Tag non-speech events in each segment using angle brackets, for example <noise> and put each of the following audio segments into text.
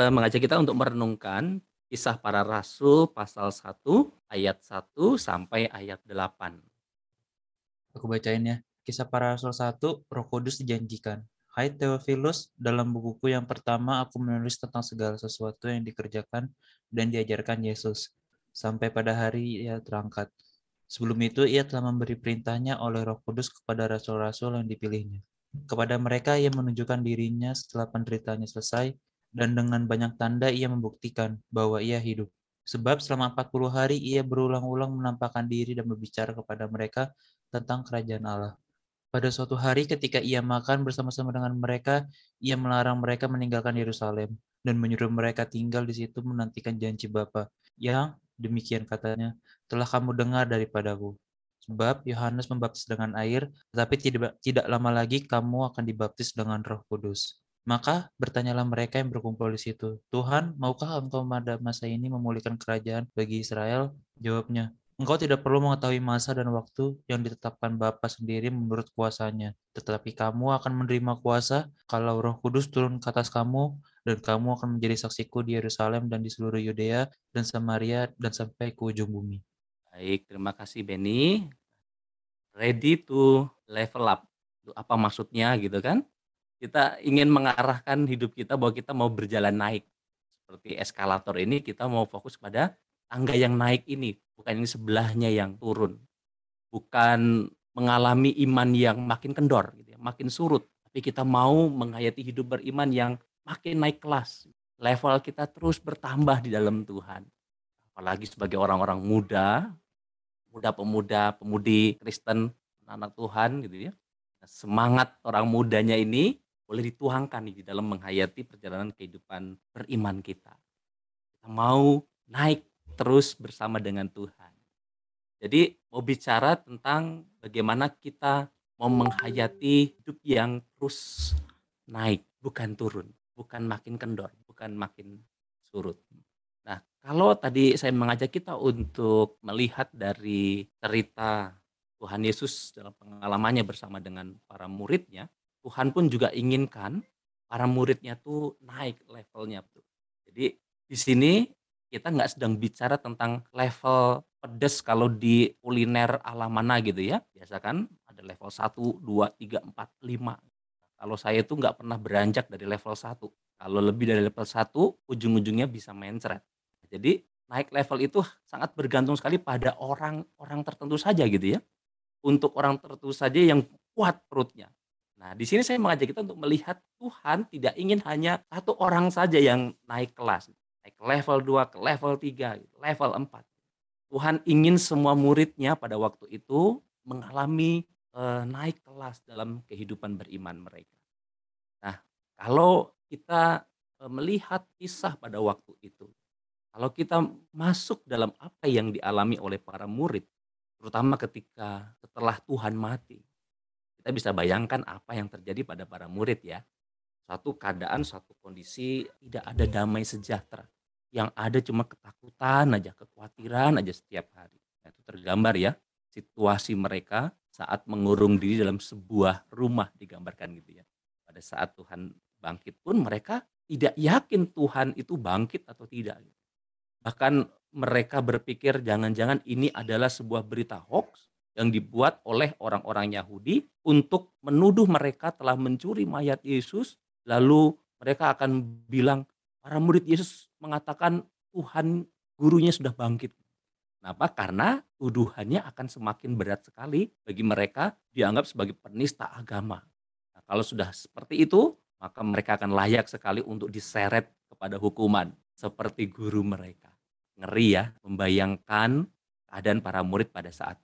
eh, mengajak kita untuk merenungkan Kisah Para Rasul pasal 1 ayat 1 sampai ayat 8. Aku bacain ya. Kisah Para Rasul 1, Roh Kudus dijanjikan. Hai Theophilus, dalam bukuku yang pertama aku menulis tentang segala sesuatu yang dikerjakan dan diajarkan Yesus, sampai pada hari ia terangkat. Sebelum itu ia telah memberi perintahnya oleh roh kudus kepada rasul-rasul yang dipilihnya. Kepada mereka ia menunjukkan dirinya setelah penderitaannya selesai, dan dengan banyak tanda ia membuktikan bahwa ia hidup. Sebab selama 40 hari ia berulang-ulang menampakkan diri dan berbicara kepada mereka tentang kerajaan Allah. Pada suatu hari ketika ia makan bersama-sama dengan mereka, ia melarang mereka meninggalkan Yerusalem dan menyuruh mereka tinggal di situ menantikan janji Bapa yang demikian katanya telah kamu dengar daripadaku. Sebab Yohanes membaptis dengan air, tetapi tidak, tidak lama lagi kamu akan dibaptis dengan roh kudus. Maka bertanyalah mereka yang berkumpul di situ, Tuhan, maukah engkau pada masa ini memulihkan kerajaan bagi Israel? Jawabnya, Engkau tidak perlu mengetahui masa dan waktu yang ditetapkan Bapa sendiri menurut kuasanya. Tetapi kamu akan menerima kuasa kalau roh kudus turun ke atas kamu, dan kamu akan menjadi saksiku di Yerusalem dan di seluruh Yudea dan Samaria dan sampai ke ujung bumi. Baik, terima kasih Benny. Ready to level up. Apa maksudnya gitu kan? Kita ingin mengarahkan hidup kita bahwa kita mau berjalan naik. Seperti eskalator ini kita mau fokus pada tangga yang naik ini, bukan ini sebelahnya yang turun. Bukan mengalami iman yang makin kendor, gitu ya, makin surut. Tapi kita mau menghayati hidup beriman yang makin naik kelas. Level kita terus bertambah di dalam Tuhan. Apalagi sebagai orang-orang muda, muda-pemuda, pemudi Kristen, anak Tuhan gitu ya. Semangat orang mudanya ini boleh dituangkan di dalam menghayati perjalanan kehidupan beriman kita. Kita mau naik terus bersama dengan Tuhan. Jadi mau bicara tentang bagaimana kita mau menghayati hidup yang terus naik, bukan turun, bukan makin kendor, bukan makin surut. Nah, kalau tadi saya mengajak kita untuk melihat dari cerita Tuhan Yesus dalam pengalamannya bersama dengan para muridnya, Tuhan pun juga inginkan para muridnya tuh naik levelnya. Jadi di sini kita nggak sedang bicara tentang level pedes kalau di kuliner ala mana gitu ya. Biasa kan ada level 1, 2, 3, 4, 5. Kalau saya itu nggak pernah beranjak dari level 1. Kalau lebih dari level 1, ujung-ujungnya bisa mencret. Jadi naik level itu sangat bergantung sekali pada orang-orang tertentu saja gitu ya. Untuk orang tertentu saja yang kuat perutnya. Nah, di sini saya mengajak kita untuk melihat Tuhan tidak ingin hanya satu orang saja yang naik kelas naik level 2, ke level 3, gitu, level 4. Tuhan ingin semua muridnya pada waktu itu mengalami e, naik kelas dalam kehidupan beriman mereka. Nah, kalau kita e, melihat kisah pada waktu itu, kalau kita masuk dalam apa yang dialami oleh para murid, terutama ketika setelah Tuhan mati, kita bisa bayangkan apa yang terjadi pada para murid ya satu keadaan, satu kondisi tidak ada damai sejahtera. Yang ada cuma ketakutan aja, kekhawatiran aja setiap hari. Nah, itu tergambar ya situasi mereka saat mengurung diri dalam sebuah rumah digambarkan gitu ya. Pada saat Tuhan bangkit pun mereka tidak yakin Tuhan itu bangkit atau tidak. Bahkan mereka berpikir jangan-jangan ini adalah sebuah berita hoax yang dibuat oleh orang-orang Yahudi untuk menuduh mereka telah mencuri mayat Yesus Lalu mereka akan bilang, para murid Yesus mengatakan Tuhan gurunya sudah bangkit. Kenapa? Karena tuduhannya akan semakin berat sekali bagi mereka dianggap sebagai penista agama. Nah, kalau sudah seperti itu, maka mereka akan layak sekali untuk diseret kepada hukuman seperti guru mereka. Ngeri ya, membayangkan keadaan para murid pada saat.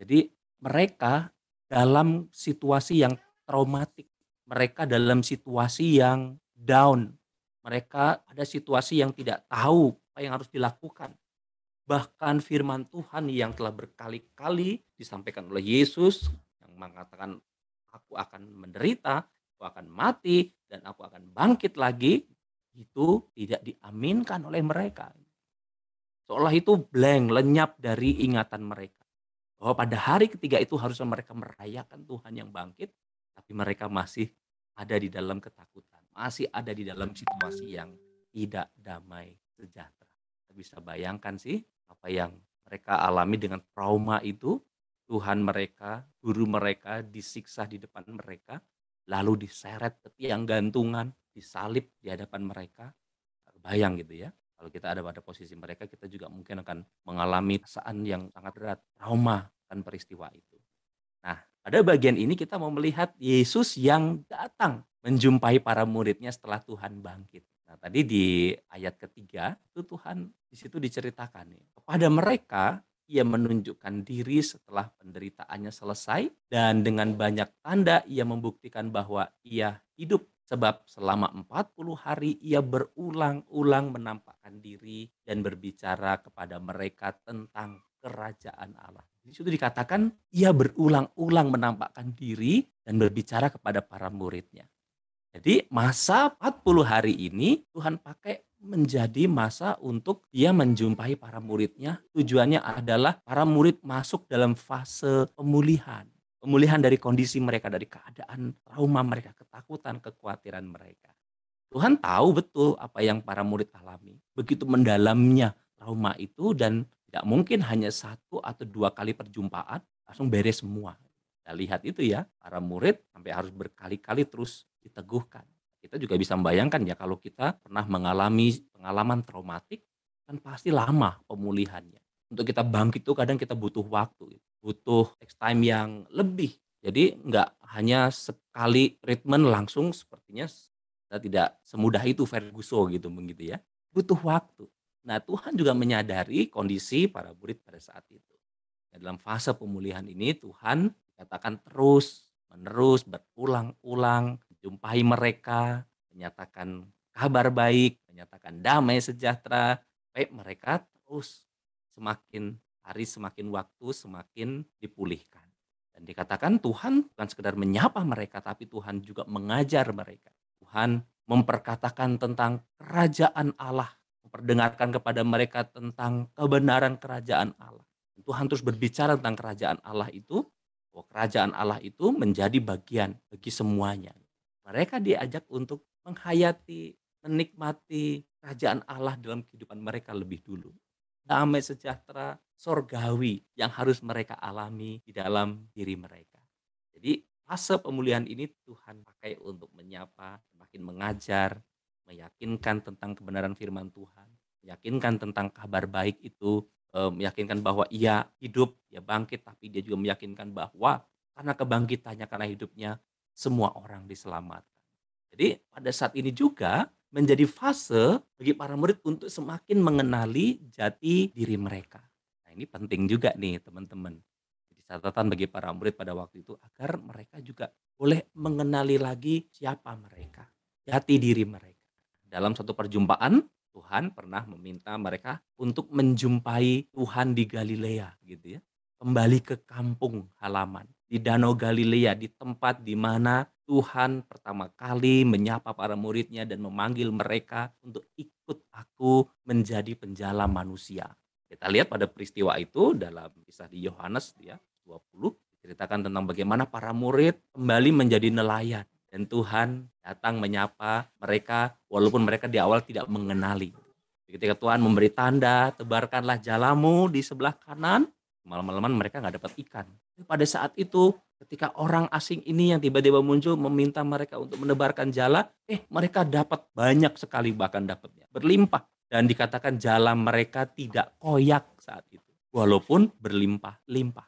Jadi mereka dalam situasi yang traumatik mereka dalam situasi yang down. Mereka ada situasi yang tidak tahu apa yang harus dilakukan. Bahkan firman Tuhan yang telah berkali-kali disampaikan oleh Yesus yang mengatakan aku akan menderita, aku akan mati dan aku akan bangkit lagi itu tidak diaminkan oleh mereka. Seolah itu blank, lenyap dari ingatan mereka. Bahwa pada hari ketiga itu harusnya mereka merayakan Tuhan yang bangkit, tapi mereka masih ada di dalam ketakutan, masih ada di dalam situasi yang tidak damai sejahtera. Kita bisa bayangkan sih apa yang mereka alami dengan trauma itu. Tuhan mereka, guru mereka disiksa di depan mereka, lalu diseret ke tiang gantungan, disalib di hadapan mereka. Bayang gitu ya. Kalau kita ada pada posisi mereka, kita juga mungkin akan mengalami perasaan yang sangat berat, trauma kan peristiwa itu. Nah, pada bagian ini kita mau melihat Yesus yang datang menjumpai para muridnya setelah Tuhan bangkit. Nah, tadi di ayat ketiga itu Tuhan di situ diceritakan nih. Kepada mereka ia menunjukkan diri setelah penderitaannya selesai dan dengan banyak tanda ia membuktikan bahwa ia hidup sebab selama 40 hari ia berulang-ulang menampakkan diri dan berbicara kepada mereka tentang kerajaan Allah. Di situ dikatakan ia berulang-ulang menampakkan diri dan berbicara kepada para muridnya. Jadi masa 40 hari ini Tuhan pakai menjadi masa untuk dia menjumpai para muridnya. Tujuannya adalah para murid masuk dalam fase pemulihan. Pemulihan dari kondisi mereka, dari keadaan trauma mereka, ketakutan, kekhawatiran mereka. Tuhan tahu betul apa yang para murid alami. Begitu mendalamnya trauma itu dan tidak mungkin hanya satu atau dua kali perjumpaan langsung beres semua. Kita lihat itu ya, para murid sampai harus berkali-kali terus diteguhkan. Kita juga bisa membayangkan ya kalau kita pernah mengalami pengalaman traumatik kan pasti lama pemulihannya. Untuk kita bangkit itu kadang kita butuh waktu, butuh time yang lebih. Jadi nggak hanya sekali treatment langsung sepertinya kita tidak semudah itu Ferguso gitu begitu ya. Butuh waktu. Nah Tuhan juga menyadari kondisi para murid pada saat itu. Nah, dalam fase pemulihan ini Tuhan katakan terus menerus berulang-ulang jumpai mereka, menyatakan kabar baik, menyatakan damai sejahtera, baik mereka terus semakin hari semakin waktu semakin dipulihkan. Dan dikatakan Tuhan bukan sekedar menyapa mereka, tapi Tuhan juga mengajar mereka. Tuhan memperkatakan tentang kerajaan Allah, memperdengarkan kepada mereka tentang kebenaran kerajaan Allah. Tuhan terus berbicara tentang kerajaan Allah itu, bahwa kerajaan Allah itu menjadi bagian bagi semuanya. Mereka diajak untuk menghayati, menikmati kerajaan Allah dalam kehidupan mereka lebih dulu. Damai sejahtera, sorgawi yang harus mereka alami di dalam diri mereka. Jadi fase pemulihan ini Tuhan pakai untuk menyapa, makin mengajar, meyakinkan tentang kebenaran firman Tuhan, meyakinkan tentang kabar baik itu, eh, meyakinkan bahwa ia hidup, ia bangkit, tapi dia juga meyakinkan bahwa karena kebangkitannya, karena hidupnya, semua orang diselamatkan. Jadi pada saat ini juga menjadi fase bagi para murid untuk semakin mengenali jati diri mereka. Nah ini penting juga nih teman-teman. Jadi catatan bagi para murid pada waktu itu agar mereka juga boleh mengenali lagi siapa mereka, jati diri mereka. Dalam satu perjumpaan Tuhan pernah meminta mereka untuk menjumpai Tuhan di Galilea gitu ya. Kembali ke kampung halaman di Danau Galilea, di tempat di mana Tuhan pertama kali menyapa para muridnya dan memanggil mereka untuk ikut aku menjadi penjala manusia. Kita lihat pada peristiwa itu dalam kisah di Yohanes ya 20 diceritakan tentang bagaimana para murid kembali menjadi nelayan dan Tuhan datang menyapa mereka walaupun mereka di awal tidak mengenali. Ketika Tuhan memberi tanda, tebarkanlah jalamu di sebelah kanan, malam-malaman mereka nggak dapat ikan. Pada saat itu ketika orang asing ini yang tiba-tiba muncul meminta mereka untuk menebarkan jala, eh mereka dapat banyak sekali bahkan dapatnya, berlimpah. Dan dikatakan jala mereka tidak koyak saat itu. Walaupun berlimpah-limpah.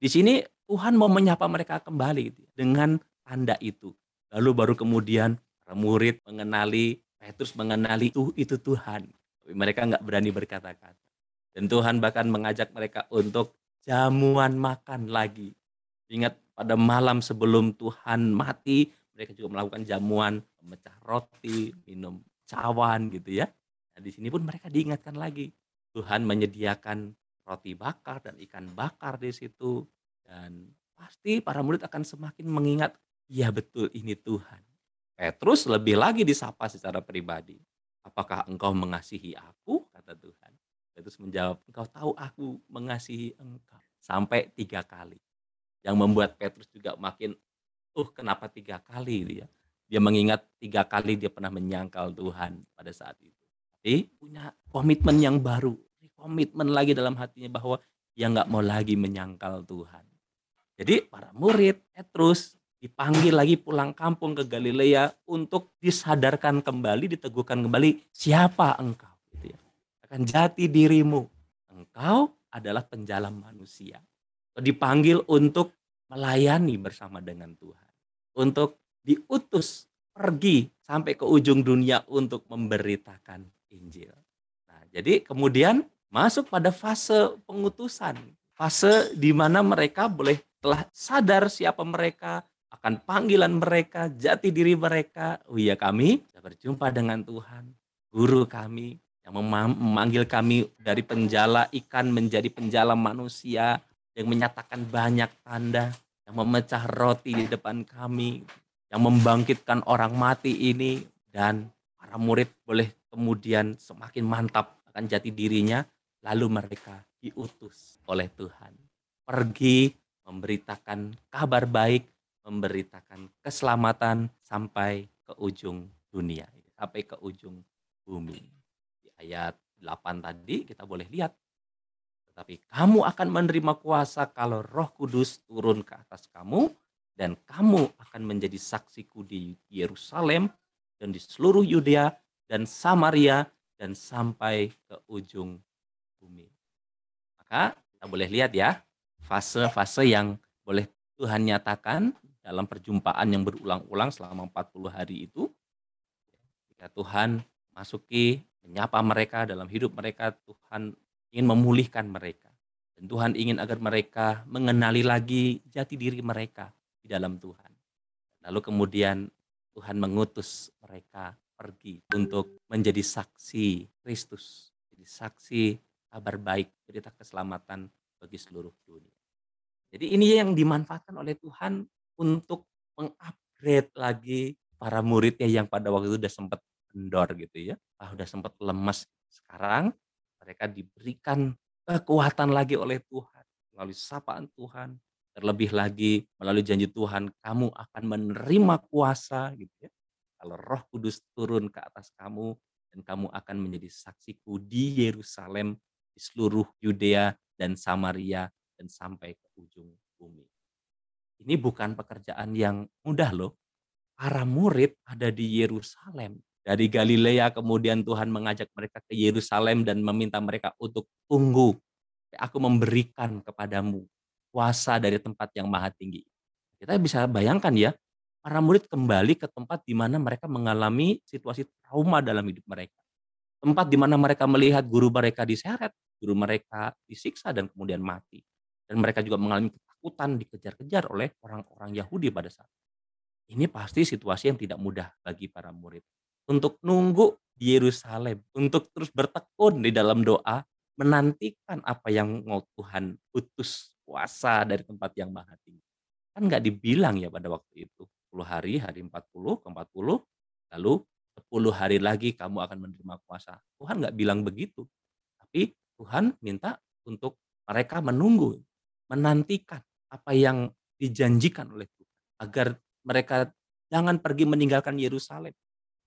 Di sini Tuhan mau menyapa mereka kembali gitu, ya, dengan tanda itu. Lalu baru kemudian para murid mengenali, Petrus mengenali itu, itu Tuhan. Tapi mereka nggak berani berkata-kata. Dan Tuhan bahkan mengajak mereka untuk jamuan makan lagi. Ingat pada malam sebelum Tuhan mati, mereka juga melakukan jamuan, memecah roti, minum cawan gitu ya. Nah, di sini pun mereka diingatkan lagi. Tuhan menyediakan roti bakar dan ikan bakar di situ. Dan pasti para murid akan semakin mengingat, ya betul ini Tuhan. Petrus lebih lagi disapa secara pribadi. Apakah engkau mengasihi aku? Kata Tuhan. Petrus menjawab, engkau tahu aku mengasihi engkau. Sampai tiga kali. Yang membuat Petrus juga makin, uh kenapa tiga kali dia? Dia mengingat tiga kali dia pernah menyangkal Tuhan pada saat itu. tapi punya komitmen yang baru. Komitmen lagi dalam hatinya bahwa dia nggak mau lagi menyangkal Tuhan. Jadi para murid Petrus dipanggil lagi pulang kampung ke Galilea untuk disadarkan kembali, diteguhkan kembali siapa engkau. Akan jati dirimu. Engkau adalah penjalan manusia. Dipanggil untuk melayani bersama dengan Tuhan. Untuk diutus pergi sampai ke ujung dunia untuk memberitakan Injil. Nah, jadi kemudian masuk pada fase pengutusan. Fase di mana mereka boleh telah sadar siapa mereka, akan panggilan mereka, jati diri mereka. Oh iya kami berjumpa dengan Tuhan, guru kami yang memanggil kami dari penjala ikan menjadi penjala manusia, yang menyatakan banyak tanda, yang memecah roti di depan kami, yang membangkitkan orang mati ini, dan para murid boleh kemudian semakin mantap akan jati dirinya, lalu mereka diutus oleh Tuhan. Pergi memberitakan kabar baik, memberitakan keselamatan sampai ke ujung dunia, sampai ke ujung bumi. Ayat 8 tadi kita boleh lihat tetapi kamu akan menerima kuasa kalau Roh Kudus turun ke atas kamu, dan kamu akan menjadi saksiku di Yerusalem dan di seluruh Yudea dan Samaria dan sampai ke ujung bumi. Maka kita boleh lihat ya, fase-fase yang boleh Tuhan nyatakan dalam perjumpaan yang berulang-ulang selama 40 hari itu. Ketika Tuhan masuki, menyapa mereka dalam hidup mereka, Tuhan ingin memulihkan mereka. Dan Tuhan ingin agar mereka mengenali lagi jati diri mereka di dalam Tuhan. Lalu kemudian Tuhan mengutus mereka pergi untuk menjadi saksi Kristus. Jadi saksi kabar baik, cerita keselamatan bagi seluruh dunia. Jadi ini yang dimanfaatkan oleh Tuhan untuk mengupgrade lagi para muridnya yang pada waktu itu udah sempat kendor gitu ya. Ah, udah sempat lemas. Sekarang mereka diberikan kekuatan lagi oleh Tuhan melalui sapaan Tuhan, terlebih lagi melalui janji Tuhan kamu akan menerima kuasa gitu ya. Kalau Roh Kudus turun ke atas kamu dan kamu akan menjadi saksiku di Yerusalem, di seluruh Yudea dan Samaria dan sampai ke ujung bumi. Ini bukan pekerjaan yang mudah loh. Para murid ada di Yerusalem dari Galilea kemudian Tuhan mengajak mereka ke Yerusalem dan meminta mereka untuk tunggu. Aku memberikan kepadamu kuasa dari tempat yang maha tinggi. Kita bisa bayangkan ya, para murid kembali ke tempat di mana mereka mengalami situasi trauma dalam hidup mereka. Tempat di mana mereka melihat guru mereka diseret, guru mereka disiksa dan kemudian mati. Dan mereka juga mengalami ketakutan dikejar-kejar oleh orang-orang Yahudi pada saat ini pasti situasi yang tidak mudah bagi para murid untuk nunggu di Yerusalem, untuk terus bertekun di dalam doa, menantikan apa yang mau Tuhan utus kuasa dari tempat yang maha tinggi. Kan nggak dibilang ya pada waktu itu, 10 hari, hari 40, ke 40, lalu 10 hari lagi kamu akan menerima kuasa. Tuhan nggak bilang begitu. Tapi Tuhan minta untuk mereka menunggu, menantikan apa yang dijanjikan oleh Tuhan. Agar mereka jangan pergi meninggalkan Yerusalem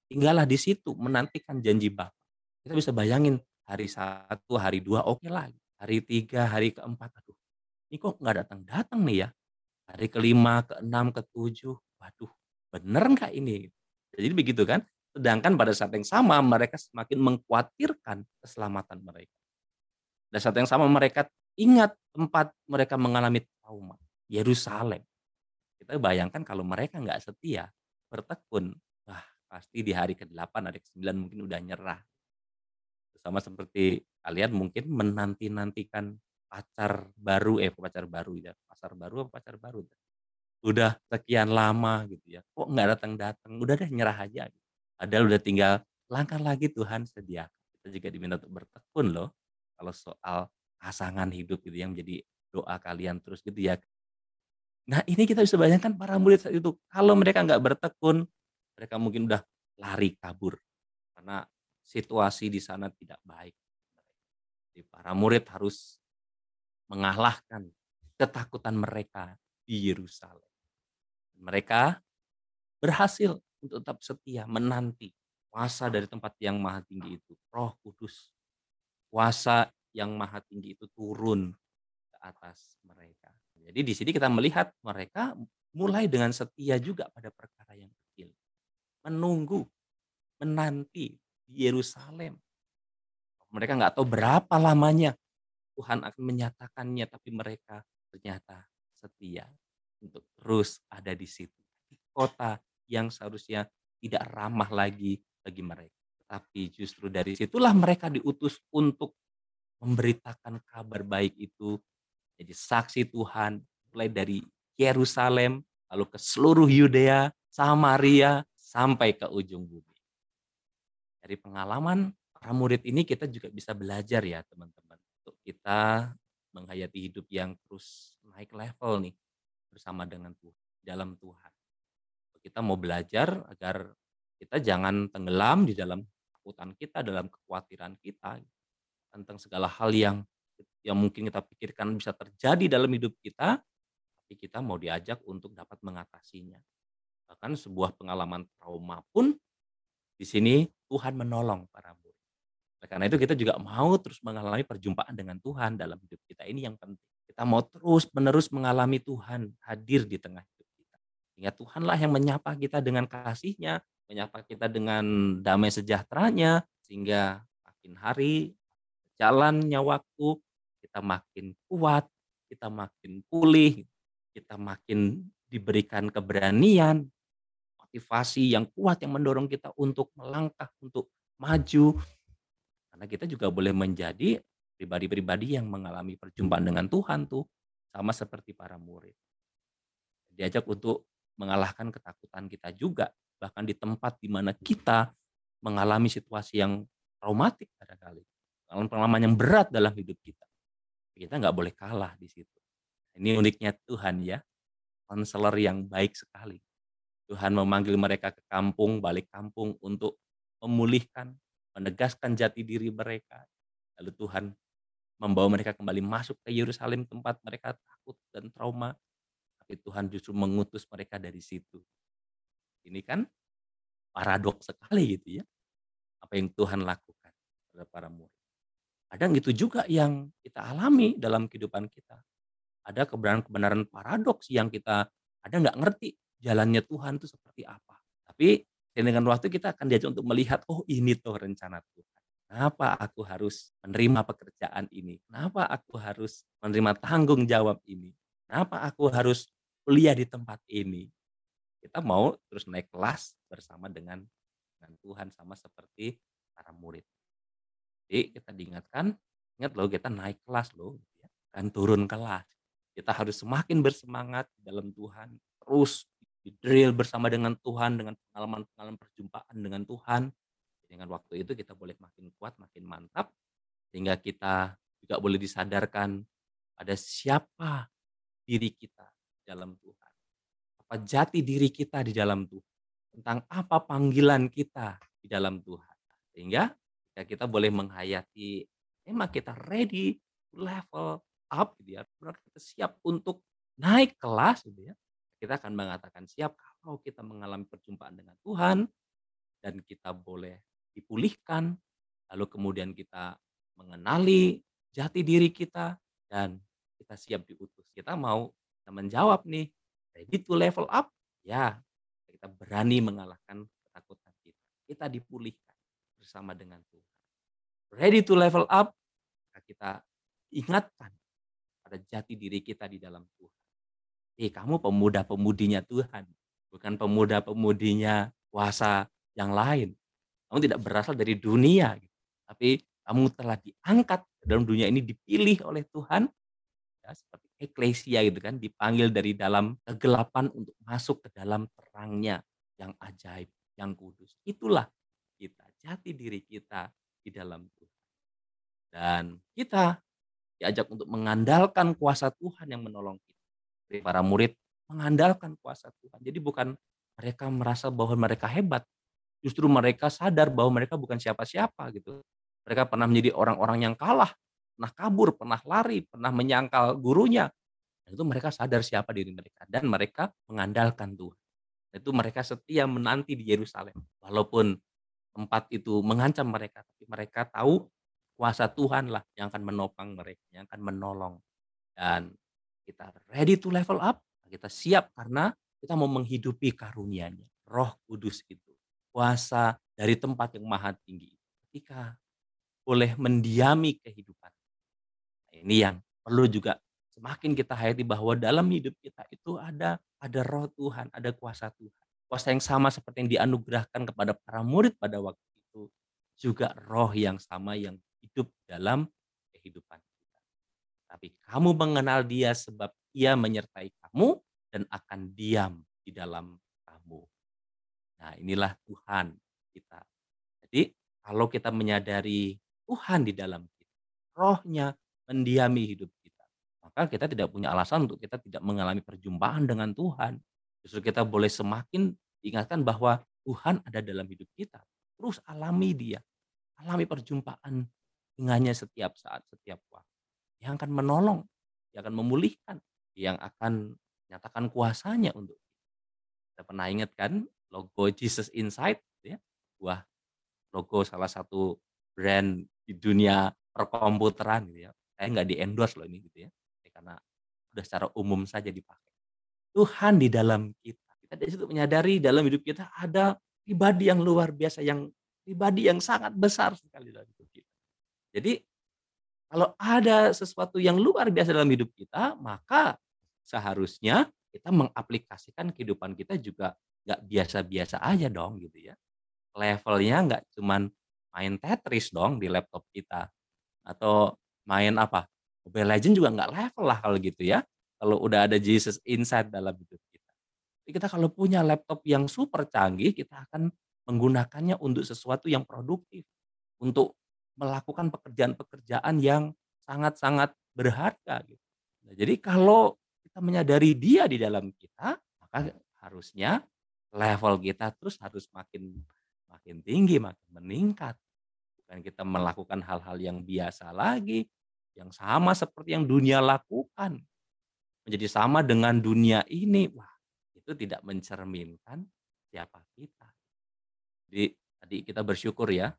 tinggallah di situ menantikan janji Bapa. Kita bisa bayangin hari satu, hari dua oke okay lah. Hari tiga, hari keempat, aduh ini kok nggak datang-datang nih ya. Hari kelima, keenam, ketujuh, waduh bener nggak ini? Jadi begitu kan. Sedangkan pada saat yang sama mereka semakin mengkhawatirkan keselamatan mereka. Dan saat yang sama mereka ingat tempat mereka mengalami trauma. Yerusalem. Kita bayangkan kalau mereka nggak setia, bertekun, pasti di hari ke-8, hari ke-9 mungkin udah nyerah. Sama seperti kalian mungkin menanti-nantikan pacar baru, eh pacar baru ya, pasar baru apa pacar baru? Udah sekian lama gitu ya, kok nggak datang-datang, udah deh nyerah aja. Gitu. Padahal udah tinggal langkah lagi Tuhan sedia. Kita juga diminta untuk bertekun loh, kalau soal pasangan hidup gitu yang menjadi doa kalian terus gitu ya. Nah ini kita bisa bayangkan para murid saat itu, kalau mereka nggak bertekun, mereka mungkin udah lari kabur karena situasi di sana tidak baik. Jadi para murid harus mengalahkan ketakutan mereka di Yerusalem. Mereka berhasil untuk tetap setia menanti kuasa dari tempat yang maha tinggi itu, Roh Kudus, kuasa yang maha tinggi itu turun ke atas mereka. Jadi di sini kita melihat mereka mulai dengan setia juga pada perkara yang. Menunggu, menanti di Yerusalem. Mereka nggak tahu berapa lamanya Tuhan akan menyatakannya, tapi mereka ternyata setia untuk terus ada di situ. Kota yang seharusnya tidak ramah lagi bagi mereka. Tapi justru dari situlah mereka diutus untuk memberitakan kabar baik itu jadi saksi Tuhan mulai dari Yerusalem lalu ke seluruh Yudea, Samaria sampai ke ujung bumi. Dari pengalaman para murid ini kita juga bisa belajar ya teman-teman untuk kita menghayati hidup yang terus naik level nih bersama dengan Tuhan dalam Tuhan. Kita mau belajar agar kita jangan tenggelam di dalam ketakutan kita, dalam kekhawatiran kita tentang segala hal yang yang mungkin kita pikirkan bisa terjadi dalam hidup kita, tapi kita mau diajak untuk dapat mengatasinya. Bahkan sebuah pengalaman trauma pun di sini Tuhan menolong para murid. karena itu kita juga mau terus mengalami perjumpaan dengan Tuhan dalam hidup kita ini yang penting. Kita mau terus menerus mengalami Tuhan hadir di tengah hidup kita. Sehingga Tuhanlah yang menyapa kita dengan kasihnya, menyapa kita dengan damai sejahteranya sehingga makin hari jalannya waktu kita makin kuat, kita makin pulih, kita makin diberikan keberanian, motivasi yang kuat yang mendorong kita untuk melangkah, untuk maju. Karena kita juga boleh menjadi pribadi-pribadi yang mengalami perjumpaan dengan Tuhan tuh sama seperti para murid. Diajak untuk mengalahkan ketakutan kita juga bahkan di tempat di mana kita mengalami situasi yang traumatik barangkali, pengalaman-pengalaman yang berat dalam hidup kita. Kita nggak boleh kalah di situ. Ini uniknya Tuhan ya, konselor yang baik sekali. Tuhan memanggil mereka ke kampung, balik kampung untuk memulihkan, menegaskan jati diri mereka. Lalu Tuhan membawa mereka kembali masuk ke Yerusalem tempat mereka takut dan trauma. Tapi Tuhan justru mengutus mereka dari situ ini kan paradoks sekali gitu ya. Apa yang Tuhan lakukan pada para murid. Kadang itu juga yang kita alami dalam kehidupan kita. Ada kebenaran-kebenaran paradoks yang kita ada nggak ngerti jalannya Tuhan itu seperti apa. Tapi dengan waktu kita akan diajak untuk melihat, oh ini tuh rencana Tuhan. Kenapa aku harus menerima pekerjaan ini? Kenapa aku harus menerima tanggung jawab ini? Kenapa aku harus kuliah di tempat ini? kita mau terus naik kelas bersama dengan dengan Tuhan sama seperti para murid. Jadi kita diingatkan, ingat loh kita naik kelas loh, gitu ya. turun kelas. Kita harus semakin bersemangat dalam Tuhan, terus di drill bersama dengan Tuhan, dengan pengalaman-pengalaman perjumpaan dengan Tuhan. Dengan waktu itu kita boleh makin kuat, makin mantap, sehingga kita juga boleh disadarkan pada siapa diri kita dalam Tuhan apa jati diri kita di dalam Tuhan, tentang apa panggilan kita di dalam Tuhan. Sehingga kita boleh menghayati memang kita ready level up gitu ya. Kita siap untuk naik kelas gitu ya. Kita akan mengatakan siap kalau kita mengalami perjumpaan dengan Tuhan dan kita boleh dipulihkan lalu kemudian kita mengenali jati diri kita dan kita siap diutus. Kita mau menjawab nih ready to level up, ya kita berani mengalahkan ketakutan kita. Kita dipulihkan bersama dengan Tuhan. Ready to level up, kita ingatkan pada jati diri kita di dalam Tuhan. Eh, kamu pemuda-pemudinya Tuhan, bukan pemuda-pemudinya kuasa yang lain. Kamu tidak berasal dari dunia, gitu. tapi kamu telah diangkat dalam dunia ini dipilih oleh Tuhan ya, seperti eklesia gitu kan, dipanggil dari dalam kegelapan untuk masuk ke dalam terangnya yang ajaib, yang kudus. Itulah kita, jati diri kita di dalam Tuhan. Dan kita diajak untuk mengandalkan kuasa Tuhan yang menolong kita. Dari para murid mengandalkan kuasa Tuhan. Jadi bukan mereka merasa bahwa mereka hebat, justru mereka sadar bahwa mereka bukan siapa-siapa gitu. Mereka pernah menjadi orang-orang yang kalah pernah kabur, pernah lari, pernah menyangkal gurunya. Dan itu mereka sadar siapa diri mereka dan mereka mengandalkan Tuhan. Itu mereka setia menanti di Yerusalem. Walaupun tempat itu mengancam mereka, tapi mereka tahu kuasa Tuhan lah yang akan menopang mereka, yang akan menolong. Dan kita ready to level up, kita siap karena kita mau menghidupi karunia-Nya, Roh Kudus itu. Kuasa dari tempat yang maha tinggi. Ketika boleh mendiami kehidupan. Nah, ini yang perlu juga semakin kita hayati bahwa dalam hidup kita itu ada ada roh Tuhan, ada kuasa Tuhan. Kuasa yang sama seperti yang dianugerahkan kepada para murid pada waktu itu. Juga roh yang sama yang hidup dalam kehidupan. Tapi kamu mengenal dia sebab ia menyertai kamu dan akan diam di dalam kamu. Nah inilah Tuhan kita. Jadi kalau kita menyadari Tuhan di dalam kita, rohnya mendiami hidup kita, maka kita tidak punya alasan untuk kita tidak mengalami perjumpaan dengan Tuhan. Justru kita boleh semakin diingatkan bahwa Tuhan ada dalam hidup kita. Terus alami dia. Alami perjumpaan dengannya setiap saat, setiap waktu. Yang akan menolong, yang akan memulihkan, yang akan nyatakan kuasanya untuk kita. Pernah ingat kan logo Jesus Inside ya? Buah logo salah satu brand di dunia perkomputeran gitu ya. Saya nggak di endorse loh ini gitu ya. Karena udah secara umum saja dipakai. Tuhan di dalam kita kita dari situ menyadari dalam hidup kita ada pribadi yang luar biasa yang pribadi yang sangat besar sekali dalam hidup kita. Jadi kalau ada sesuatu yang luar biasa dalam hidup kita maka seharusnya kita mengaplikasikan kehidupan kita juga nggak biasa-biasa aja dong gitu ya. Levelnya nggak cuman main Tetris dong di laptop kita atau main apa Mobile Legend juga nggak level lah kalau gitu ya. Kalau udah ada Jesus Inside dalam hidup kita. Jadi kita kalau punya laptop yang super canggih, kita akan menggunakannya untuk sesuatu yang produktif, untuk melakukan pekerjaan-pekerjaan yang sangat-sangat berharga. Gitu. Nah, jadi kalau kita menyadari dia di dalam kita, maka harusnya level kita terus harus makin makin tinggi, makin meningkat. Bukan kita melakukan hal-hal yang biasa lagi, yang sama seperti yang dunia lakukan. Menjadi sama dengan dunia ini, wah itu tidak mencerminkan siapa kita. Jadi tadi kita bersyukur ya,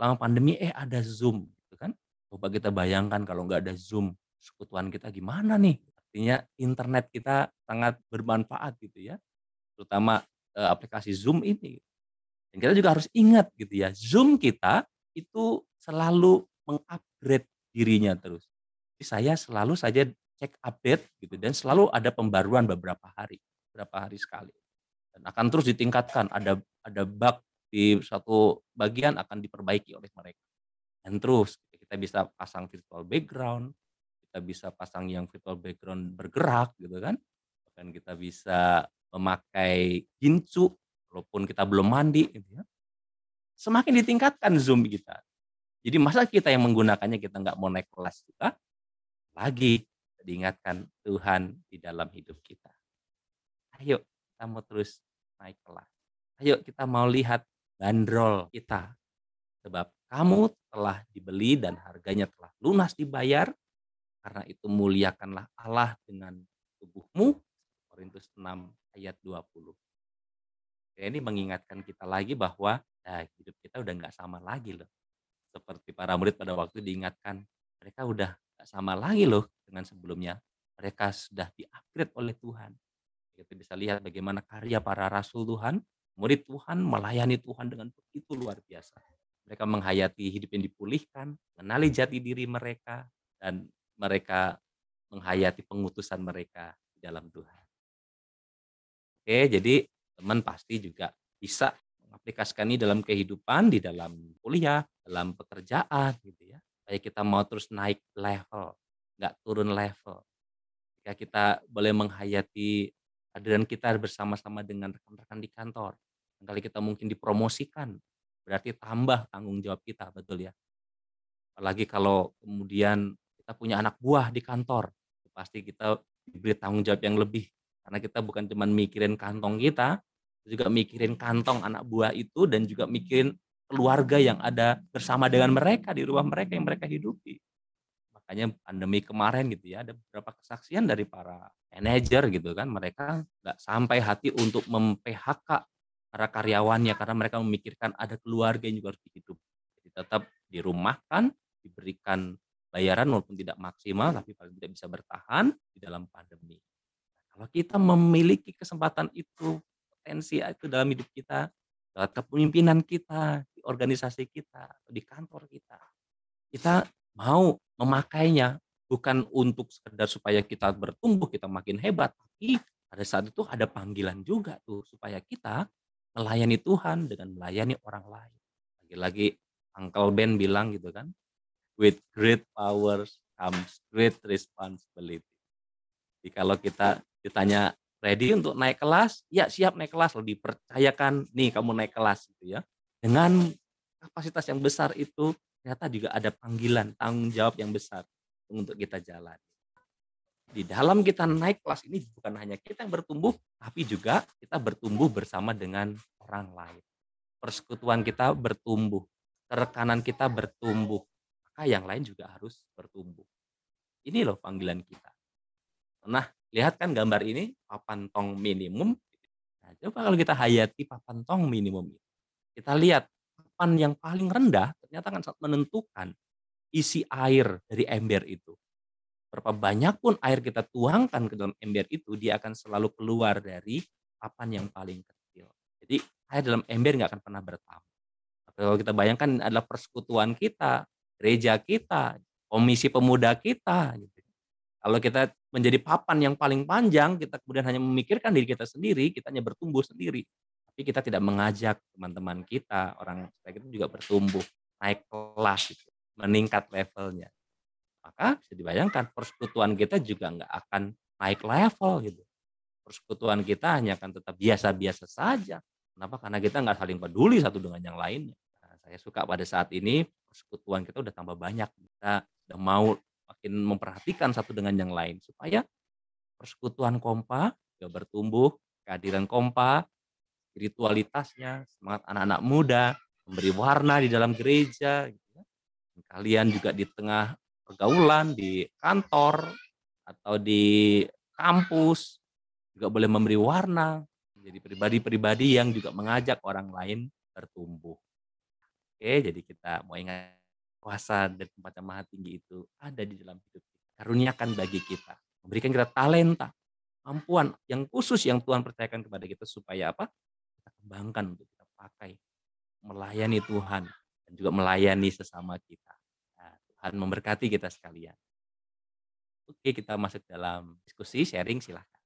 selama pandemi eh ada Zoom gitu kan. Coba kita bayangkan kalau nggak ada Zoom, sekutuan kita gimana nih? Artinya internet kita sangat bermanfaat gitu ya. Terutama e, aplikasi Zoom ini. Dan kita juga harus ingat gitu ya, Zoom kita itu selalu mengupgrade dirinya terus. Jadi saya selalu saja cek update gitu dan selalu ada pembaruan beberapa hari, beberapa hari sekali. Dan akan terus ditingkatkan, ada ada bug di satu bagian akan diperbaiki oleh mereka. Dan terus kita bisa pasang virtual background, kita bisa pasang yang virtual background bergerak gitu kan? Bahkan kita bisa memakai gincu walaupun kita belum mandi gitu ya. Semakin ditingkatkan zoom kita. Jadi masa kita yang menggunakannya kita nggak mau naik kelas juga lagi diingatkan Tuhan di dalam hidup kita. Ayo kita mau terus naik kelas. Ayo kita mau lihat bandrol kita sebab kamu telah dibeli dan harganya telah lunas dibayar karena itu muliakanlah Allah dengan tubuhmu. Korintus 6 ayat 20. Ya, ini mengingatkan kita lagi bahwa ya, hidup kita udah nggak sama lagi loh. Seperti para murid pada waktu diingatkan, mereka udah nggak sama lagi loh dengan sebelumnya. Mereka sudah di-upgrade oleh Tuhan. Kita bisa lihat bagaimana karya para rasul Tuhan, murid Tuhan melayani Tuhan dengan begitu luar biasa. Mereka menghayati hidup yang dipulihkan, mengenali jati diri mereka, dan mereka menghayati pengutusan mereka di dalam Tuhan. Oke, jadi teman pasti juga bisa mengaplikasikan ini dalam kehidupan, di dalam kuliah, dalam pekerjaan gitu ya. Supaya kita mau terus naik level, nggak turun level. Jika kita boleh menghayati kehadiran kita bersama-sama dengan rekan-rekan di kantor. Kali kita mungkin dipromosikan, berarti tambah tanggung jawab kita, betul ya. Apalagi kalau kemudian kita punya anak buah di kantor, pasti kita diberi tanggung jawab yang lebih. Karena kita bukan cuma mikirin kantong kita, juga mikirin kantong anak buah itu dan juga mikirin keluarga yang ada bersama dengan mereka di rumah mereka yang mereka hidupi. Makanya pandemi kemarin gitu ya, ada beberapa kesaksian dari para manajer gitu kan, mereka nggak sampai hati untuk mem-PHK para karyawannya karena mereka memikirkan ada keluarga yang juga harus dihidup. Jadi tetap dirumahkan, diberikan bayaran walaupun tidak maksimal tapi paling tidak bisa bertahan di dalam pandemi. Kalau kita memiliki kesempatan itu, potensi itu dalam hidup kita, lewat kepemimpinan kita, di organisasi kita, di kantor kita, kita mau memakainya bukan untuk sekedar supaya kita bertumbuh, kita makin hebat, tapi pada saat itu ada panggilan juga tuh supaya kita melayani Tuhan dengan melayani orang lain. Lagi-lagi Uncle Ben bilang gitu kan, with great powers comes great responsibility. Jadi kalau kita ditanya ready untuk naik kelas, ya siap naik kelas, lalu dipercayakan nih kamu naik kelas gitu ya. Dengan kapasitas yang besar itu ternyata juga ada panggilan, tanggung jawab yang besar untuk kita jalan. Di dalam kita naik kelas ini bukan hanya kita yang bertumbuh, tapi juga kita bertumbuh bersama dengan orang lain. Persekutuan kita bertumbuh, kerekanan kita bertumbuh, maka yang lain juga harus bertumbuh. Ini loh panggilan kita. Nah, lihat kan gambar ini, papan tong minimum. Nah, coba kalau kita hayati papan tong minimum Kita lihat papan yang paling rendah ternyata kan sangat menentukan isi air dari ember itu. Berapa banyak pun air kita tuangkan ke dalam ember itu, dia akan selalu keluar dari papan yang paling kecil. Jadi air dalam ember nggak akan pernah bertambah. Kalau kita bayangkan adalah persekutuan kita, gereja kita, komisi pemuda kita. Gitu. Kalau kita menjadi papan yang paling panjang, kita kemudian hanya memikirkan diri kita sendiri, kita hanya bertumbuh sendiri. Tapi kita tidak mengajak teman-teman kita, orang kita juga bertumbuh, naik kelas. Gitu meningkat levelnya. Maka bisa dibayangkan persekutuan kita juga nggak akan naik level gitu. Persekutuan kita hanya akan tetap biasa-biasa saja. Kenapa? Karena kita nggak saling peduli satu dengan yang lainnya. Nah, saya suka pada saat ini persekutuan kita udah tambah banyak. Kita udah mau makin memperhatikan satu dengan yang lain supaya persekutuan kompa juga bertumbuh, kehadiran kompa, spiritualitasnya, semangat anak-anak muda, memberi warna di dalam gereja, kalian juga di tengah pergaulan, di kantor, atau di kampus, juga boleh memberi warna, menjadi pribadi-pribadi yang juga mengajak orang lain bertumbuh. Oke, jadi kita mau ingat kuasa dan tempat yang maha tinggi itu ada di dalam hidup kita. Karuniakan bagi kita. Memberikan kita talenta, kemampuan yang khusus yang Tuhan percayakan kepada kita supaya apa? Kembangkan untuk kita pakai melayani Tuhan dan juga melayani sesama kita. Nah, Tuhan memberkati kita sekalian. Oke, kita masuk dalam diskusi, sharing silahkan.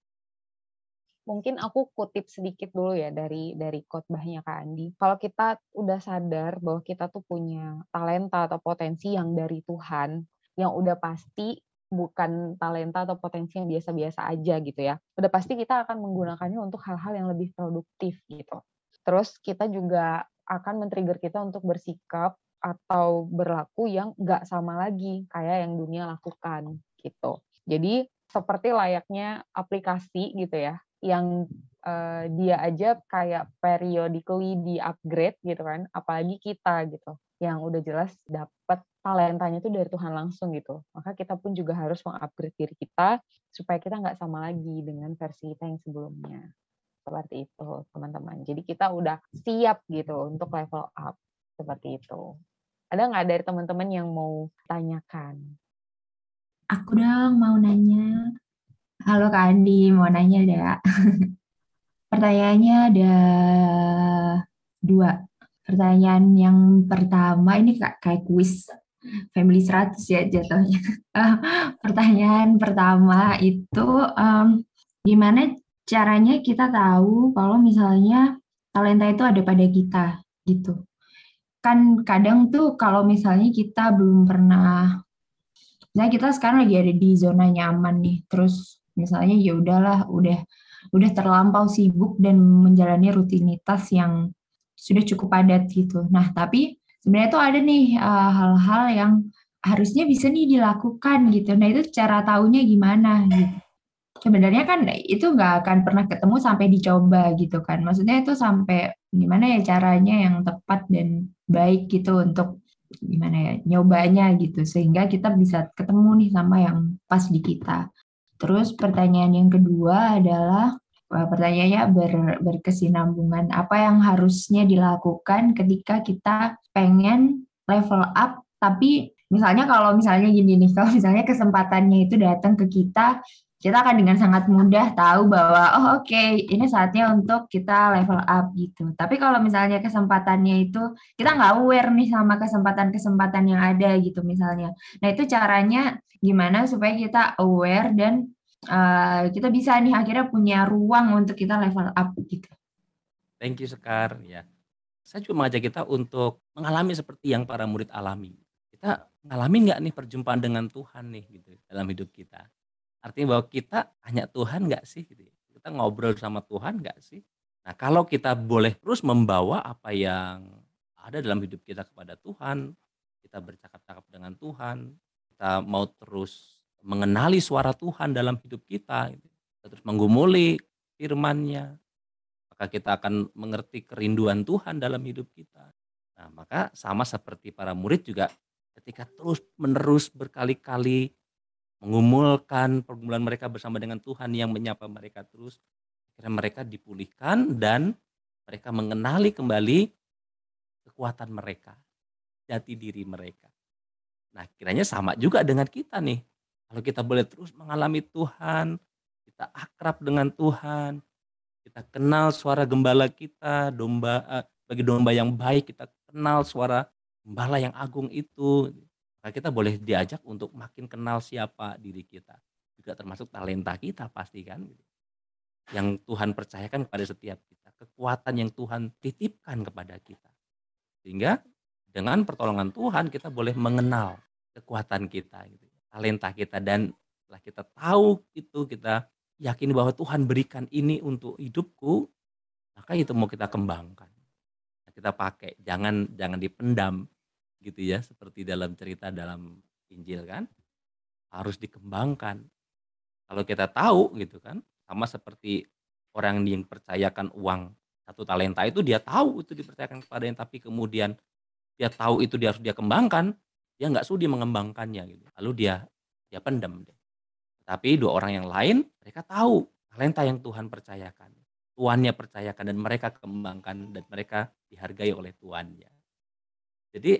Mungkin aku kutip sedikit dulu ya dari dari khotbahnya Kak Andi. Kalau kita udah sadar bahwa kita tuh punya talenta atau potensi yang dari Tuhan, yang udah pasti bukan talenta atau potensi yang biasa-biasa aja gitu ya. Udah pasti kita akan menggunakannya untuk hal-hal yang lebih produktif gitu. Terus kita juga akan men-trigger kita untuk bersikap atau berlaku yang nggak sama lagi kayak yang dunia lakukan gitu. Jadi seperti layaknya aplikasi gitu ya, yang uh, dia aja kayak periodically di upgrade gitu kan, apalagi kita gitu, yang udah jelas dapat talentanya itu dari Tuhan langsung gitu. Maka kita pun juga harus mengupgrade diri kita supaya kita nggak sama lagi dengan versi kita yang sebelumnya seperti itu teman-teman. Jadi kita udah siap gitu untuk level up seperti itu. Ada nggak dari teman-teman yang mau tanyakan? Aku dong mau nanya. Halo Kak Andi, mau nanya ada. <laughs> Pertanyaannya ada dua. Pertanyaan yang pertama ini kayak kuis family 100 ya jatuhnya. <laughs> Pertanyaan pertama itu um, gimana caranya kita tahu kalau misalnya talenta itu ada pada kita gitu. Kan kadang tuh kalau misalnya kita belum pernah Nah, kita sekarang lagi ada di zona nyaman nih. Terus misalnya ya udahlah, udah udah terlampau sibuk dan menjalani rutinitas yang sudah cukup padat gitu. Nah, tapi sebenarnya tuh ada nih eh, hal-hal uh, yang harusnya bisa nih dilakukan gitu. Nah, itu cara taunya gimana gitu sebenarnya kan itu nggak akan pernah ketemu sampai dicoba gitu kan. Maksudnya itu sampai gimana ya caranya yang tepat dan baik gitu untuk gimana ya nyobanya gitu sehingga kita bisa ketemu nih sama yang pas di kita. Terus pertanyaan yang kedua adalah pertanyaannya ber, berkesinambungan. Apa yang harusnya dilakukan ketika kita pengen level up, tapi misalnya kalau misalnya gini nih, kalau misalnya kesempatannya itu datang ke kita, kita akan dengan sangat mudah tahu bahwa oh oke okay, ini saatnya untuk kita level up gitu. Tapi kalau misalnya kesempatannya itu kita nggak aware nih sama kesempatan-kesempatan yang ada gitu misalnya. Nah itu caranya gimana supaya kita aware dan uh, kita bisa nih akhirnya punya ruang untuk kita level up gitu. Thank you Sekar ya. Saya juga mengajak kita untuk mengalami seperti yang para murid alami. Kita ngalamin nggak nih perjumpaan dengan Tuhan nih gitu dalam hidup kita Artinya bahwa kita hanya Tuhan nggak sih? Gitu ya. Kita ngobrol sama Tuhan nggak sih? Nah kalau kita boleh terus membawa apa yang ada dalam hidup kita kepada Tuhan, kita bercakap-cakap dengan Tuhan, kita mau terus mengenali suara Tuhan dalam hidup kita, gitu. kita terus menggumuli firman-Nya, maka kita akan mengerti kerinduan Tuhan dalam hidup kita. Nah, maka sama seperti para murid juga ketika terus menerus berkali-kali mengumulkan pergumulan mereka bersama dengan Tuhan yang menyapa mereka terus. Akhirnya mereka dipulihkan dan mereka mengenali kembali kekuatan mereka, jati diri mereka. Nah, kiranya sama juga dengan kita nih. Kalau kita boleh terus mengalami Tuhan, kita akrab dengan Tuhan, kita kenal suara gembala kita, domba eh, bagi domba yang baik, kita kenal suara gembala yang agung itu. Nah, kita boleh diajak untuk makin kenal siapa diri kita. Juga termasuk talenta kita pasti kan. Gitu. Yang Tuhan percayakan kepada setiap kita. Kekuatan yang Tuhan titipkan kepada kita. Sehingga dengan pertolongan Tuhan kita boleh mengenal kekuatan kita. Gitu. Talenta kita. Dan setelah kita tahu itu kita yakin bahwa Tuhan berikan ini untuk hidupku. Maka itu mau kita kembangkan. Kita pakai. Jangan jangan dipendam gitu ya seperti dalam cerita dalam Injil kan harus dikembangkan kalau kita tahu gitu kan sama seperti orang yang percayakan uang satu talenta itu dia tahu itu dipercayakan kepada yang tapi kemudian dia tahu itu dia harus dia kembangkan dia nggak sudi mengembangkannya gitu lalu dia dia pendam deh tapi dua orang yang lain mereka tahu talenta yang Tuhan percayakan tuannya percayakan dan mereka kembangkan dan mereka dihargai oleh tuannya jadi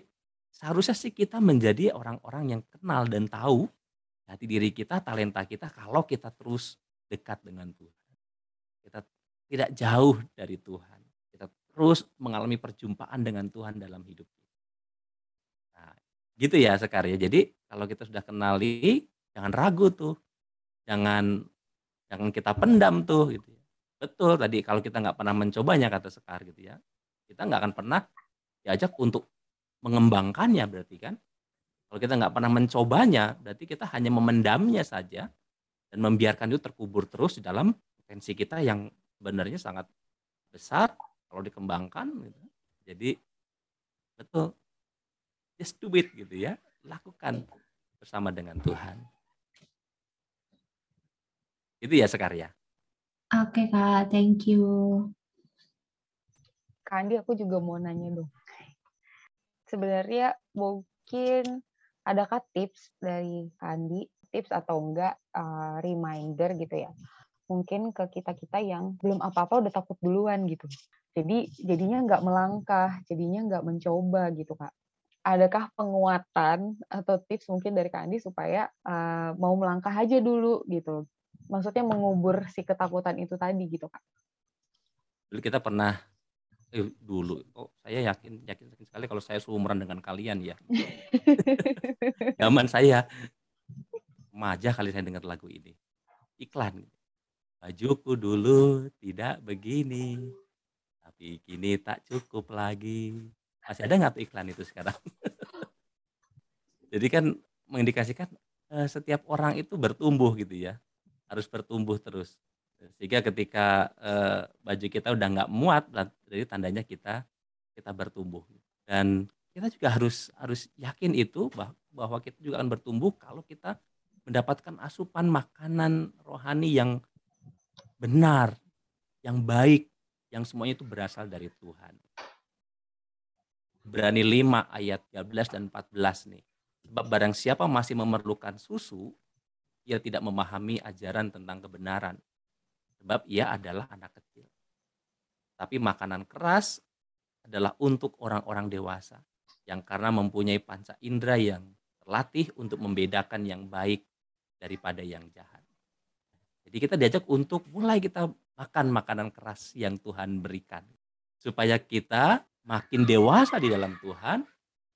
seharusnya sih kita menjadi orang-orang yang kenal dan tahu hati diri kita, talenta kita kalau kita terus dekat dengan Tuhan. Kita tidak jauh dari Tuhan. Kita terus mengalami perjumpaan dengan Tuhan dalam hidup kita. Gitu ya Sekar ya. Jadi kalau kita sudah kenali, jangan ragu tuh. Jangan jangan kita pendam tuh gitu ya. Betul tadi kalau kita nggak pernah mencobanya kata Sekar gitu ya. Kita nggak akan pernah diajak untuk mengembangkannya berarti kan. Kalau kita nggak pernah mencobanya, berarti kita hanya memendamnya saja dan membiarkan itu terkubur terus di dalam potensi kita yang sebenarnya sangat besar kalau dikembangkan. Gitu. Jadi betul, just do it gitu ya, lakukan bersama dengan Tuhan. Itu ya Sekar ya. Oke Kak, thank you. Kak Andi, aku juga mau nanya dong sebenarnya mungkin adakah tips dari Andi, tips atau enggak uh, reminder gitu ya? Mungkin ke kita-kita yang belum apa-apa udah takut duluan gitu. Jadi jadinya nggak melangkah, jadinya nggak mencoba gitu kak. Adakah penguatan atau tips mungkin dari Kak Andi supaya uh, mau melangkah aja dulu gitu? Maksudnya mengubur si ketakutan itu tadi gitu kak? Dulu kita pernah eh, dulu oh saya yakin yakin sekali kalau saya seumuran dengan kalian ya <laughs> zaman saya maja kali saya dengar lagu ini iklan bajuku dulu tidak begini tapi kini tak cukup lagi masih ada nggak tuh iklan itu sekarang <laughs> jadi kan mengindikasikan eh, setiap orang itu bertumbuh gitu ya harus bertumbuh terus sehingga ketika uh, baju kita udah nggak muat, jadi tandanya kita kita bertumbuh. Dan kita juga harus harus yakin itu bahwa kita juga akan bertumbuh kalau kita mendapatkan asupan makanan rohani yang benar, yang baik, yang semuanya itu berasal dari Tuhan. Berani 5 ayat 13 dan 14 nih. Sebab barang siapa masih memerlukan susu, ia tidak memahami ajaran tentang kebenaran sebab ia adalah anak kecil. Tapi makanan keras adalah untuk orang-orang dewasa yang karena mempunyai panca indera yang terlatih untuk membedakan yang baik daripada yang jahat. Jadi kita diajak untuk mulai kita makan makanan keras yang Tuhan berikan. Supaya kita makin dewasa di dalam Tuhan,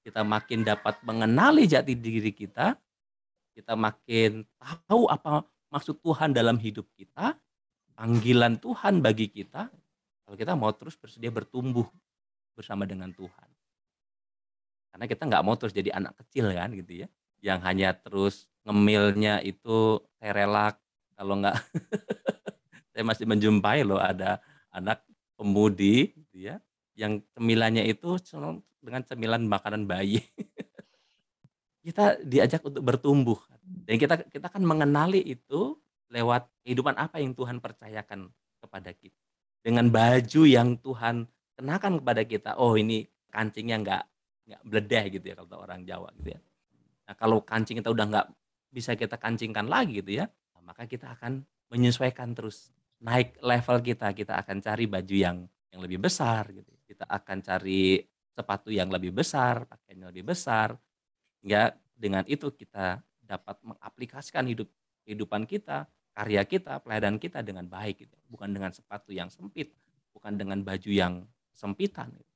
kita makin dapat mengenali jati diri kita, kita makin tahu apa maksud Tuhan dalam hidup kita, panggilan Tuhan bagi kita, kalau kita mau terus bersedia bertumbuh bersama dengan Tuhan. Karena kita nggak mau terus jadi anak kecil kan gitu ya, yang hanya terus ngemilnya itu terelak, kalau nggak <laughs> saya masih menjumpai loh ada anak pemudi gitu ya, yang cemilannya itu dengan cemilan makanan bayi. <laughs> kita diajak untuk bertumbuh dan kita kita kan mengenali itu lewat kehidupan apa yang Tuhan percayakan kepada kita. Dengan baju yang Tuhan kenakan kepada kita. Oh, ini kancingnya nggak nggak bledeh gitu ya kalau orang Jawa gitu ya. Nah, kalau kancing kita udah nggak bisa kita kancingkan lagi gitu ya, maka kita akan menyesuaikan terus naik level kita. Kita akan cari baju yang yang lebih besar gitu. Kita akan cari sepatu yang lebih besar, pakaian yang lebih besar. Hingga dengan itu kita dapat mengaplikasikan hidup kehidupan kita, karya kita, pelayanan kita dengan baik gitu. Bukan dengan sepatu yang sempit, bukan dengan baju yang sempitan. Gitu.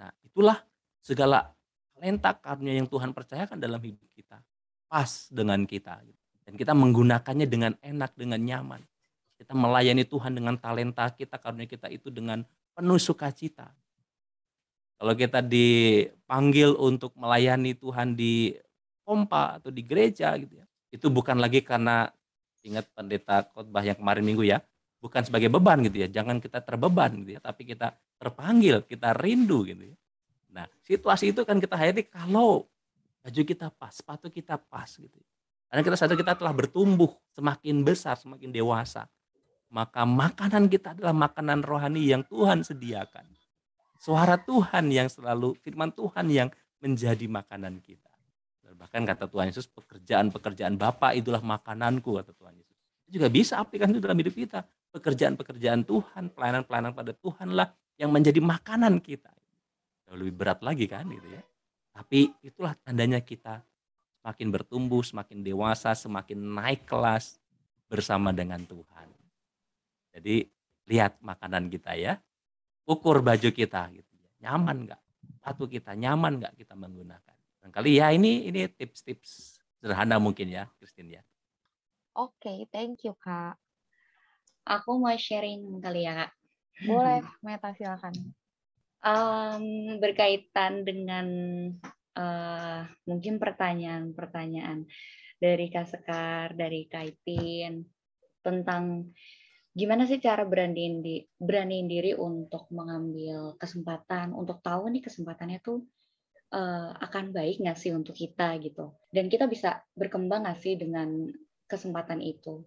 Nah, itulah segala talenta karunia yang Tuhan percayakan dalam hidup kita. Pas dengan kita gitu. Dan kita menggunakannya dengan enak, dengan nyaman. Kita melayani Tuhan dengan talenta kita, karunia kita itu dengan penuh sukacita. Kalau kita dipanggil untuk melayani Tuhan di pompa atau di gereja gitu ya, itu bukan lagi karena ingat pendeta khotbah yang kemarin minggu ya, bukan sebagai beban gitu ya. Jangan kita terbeban gitu ya, tapi kita terpanggil, kita rindu gitu ya. Nah, situasi itu kan kita hayati kalau baju kita pas, sepatu kita pas gitu. Ya. Karena kita sadar kita telah bertumbuh semakin besar, semakin dewasa. Maka makanan kita adalah makanan rohani yang Tuhan sediakan Suara Tuhan yang selalu, firman Tuhan yang menjadi makanan kita. Bahkan kata Tuhan Yesus, pekerjaan-pekerjaan Bapa itulah makananku, kata Tuhan Yesus. Itu juga bisa aplikasi dalam hidup kita. Pekerjaan-pekerjaan Tuhan, pelayanan-pelayanan pada Tuhanlah yang menjadi makanan kita. Jauh lebih berat lagi kan gitu ya. Tapi itulah tandanya kita semakin bertumbuh, semakin dewasa, semakin naik kelas bersama dengan Tuhan. Jadi lihat makanan kita ya ukur baju kita gitu ya. Nyaman nggak? Sepatu kita nyaman nggak kita menggunakan? Dan kali ya ini ini tips-tips sederhana mungkin ya, Christine ya. Oke, okay, thank you Kak. Aku mau sharing kali ya Kak. Boleh, Meta silakan. Um, berkaitan dengan uh, mungkin pertanyaan-pertanyaan dari Kak Sekar, dari Kaitin tentang gimana sih cara beraniin di beraniin diri untuk mengambil kesempatan untuk tahu nih kesempatannya tuh uh, akan baik nggak sih untuk kita gitu? Dan kita bisa berkembang nggak sih dengan kesempatan itu?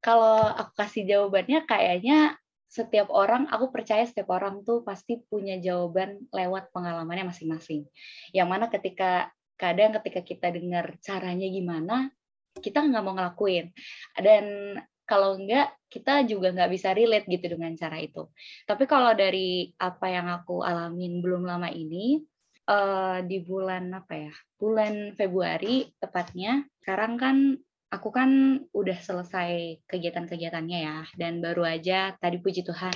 Kalau aku kasih jawabannya kayaknya setiap orang aku percaya setiap orang tuh pasti punya jawaban lewat pengalamannya masing-masing. Yang mana ketika kadang ketika kita dengar caranya gimana kita nggak mau ngelakuin. Dan kalau enggak kita juga nggak bisa relate gitu dengan cara itu. Tapi kalau dari apa yang aku alamin belum lama ini uh, di bulan apa ya? Bulan Februari tepatnya. Sekarang kan aku kan udah selesai kegiatan-kegiatannya ya dan baru aja tadi puji Tuhan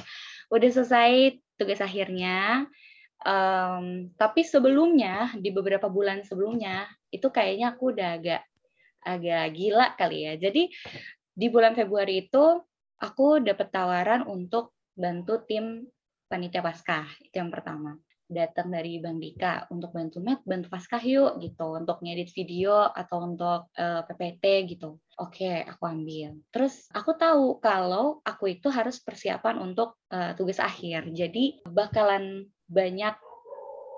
udah selesai tugas akhirnya. Um, tapi sebelumnya di beberapa bulan sebelumnya itu kayaknya aku udah agak agak gila kali ya. Jadi di bulan Februari itu aku dapat tawaran untuk bantu tim panitia Paskah itu yang pertama datang dari Bang Dika untuk bantu Met, bantu Paskah yuk gitu, untuk ngedit video atau untuk uh, eh, PPT gitu. Oke, aku ambil. Terus aku tahu kalau aku itu harus persiapan untuk uh, tugas akhir. Jadi bakalan banyak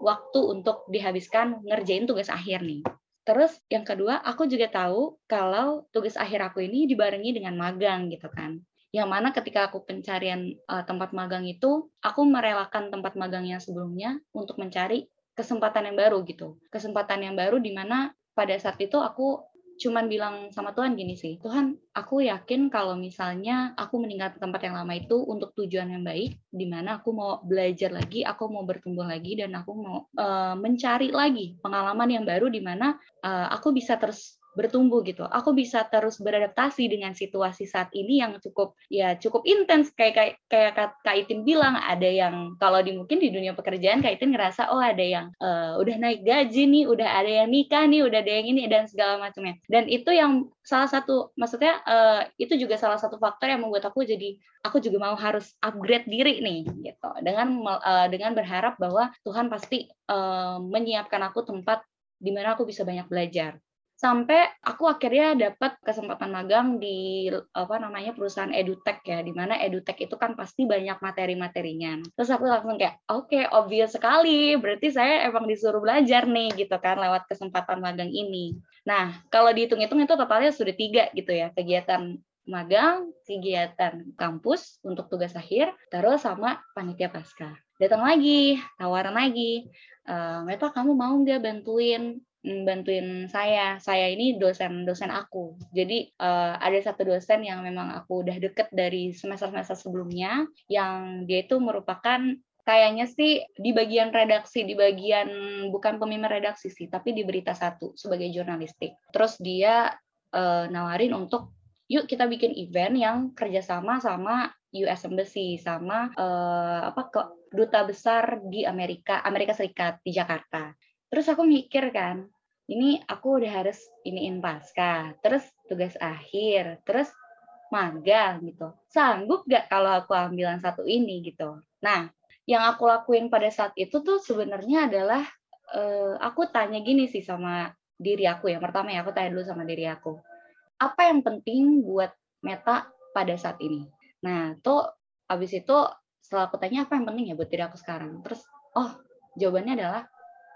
waktu untuk dihabiskan ngerjain tugas akhir nih. Terus yang kedua, aku juga tahu kalau tugas akhir aku ini dibarengi dengan magang gitu kan. Yang mana ketika aku pencarian uh, tempat magang itu, aku merelakan tempat magang yang sebelumnya untuk mencari kesempatan yang baru gitu. Kesempatan yang baru di mana pada saat itu aku cuman bilang sama Tuhan gini sih, Tuhan, aku yakin kalau misalnya aku meninggalkan tempat yang lama itu untuk tujuan yang baik, di mana aku mau belajar lagi, aku mau bertumbuh lagi, dan aku mau uh, mencari lagi pengalaman yang baru di mana uh, aku bisa terus bertumbuh gitu. Aku bisa terus beradaptasi dengan situasi saat ini yang cukup ya cukup intens kayak kayak kayak Kak Itin bilang ada yang kalau di mungkin di dunia pekerjaan Kak Itin ngerasa oh ada yang uh, udah naik gaji nih, udah ada yang nikah nih, udah ada yang ini dan segala macamnya. Dan itu yang salah satu maksudnya uh, itu juga salah satu faktor yang membuat aku jadi aku juga mau harus upgrade diri nih gitu. Dengan uh, dengan berharap bahwa Tuhan pasti uh, menyiapkan aku tempat di mana aku bisa banyak belajar sampai aku akhirnya dapat kesempatan magang di apa namanya perusahaan edutech ya di mana edutech itu kan pasti banyak materi-materinya. Terus aku langsung kayak oke okay, obvious sekali. Berarti saya emang disuruh belajar nih gitu kan lewat kesempatan magang ini. Nah kalau dihitung-hitung itu totalnya sudah tiga gitu ya. Kegiatan magang, kegiatan kampus untuk tugas akhir, terus sama panitia pasca. Datang lagi, tawaran lagi, e, Meta kamu mau nggak bantuin bantuin saya. Saya ini dosen-dosen aku. Jadi uh, ada satu dosen yang memang aku udah deket dari semester-semester sebelumnya, yang dia itu merupakan kayaknya sih di bagian redaksi, di bagian bukan pemimpin redaksi sih, tapi di berita satu sebagai jurnalistik. Terus dia uh, nawarin untuk yuk kita bikin event yang kerjasama sama US Embassy sama uh, apa ke duta besar di Amerika Amerika Serikat di Jakarta. Terus aku mikir kan, ini aku udah harus iniin pasca, terus tugas akhir, terus magang gitu. Sanggup gak kalau aku ambilan satu ini gitu. Nah, yang aku lakuin pada saat itu tuh sebenarnya adalah uh, aku tanya gini sih sama diri aku ya. Pertama ya aku tanya dulu sama diri aku. Apa yang penting buat Meta pada saat ini? Nah, tuh habis itu setelah aku tanya apa yang penting ya buat diri aku sekarang. Terus oh, jawabannya adalah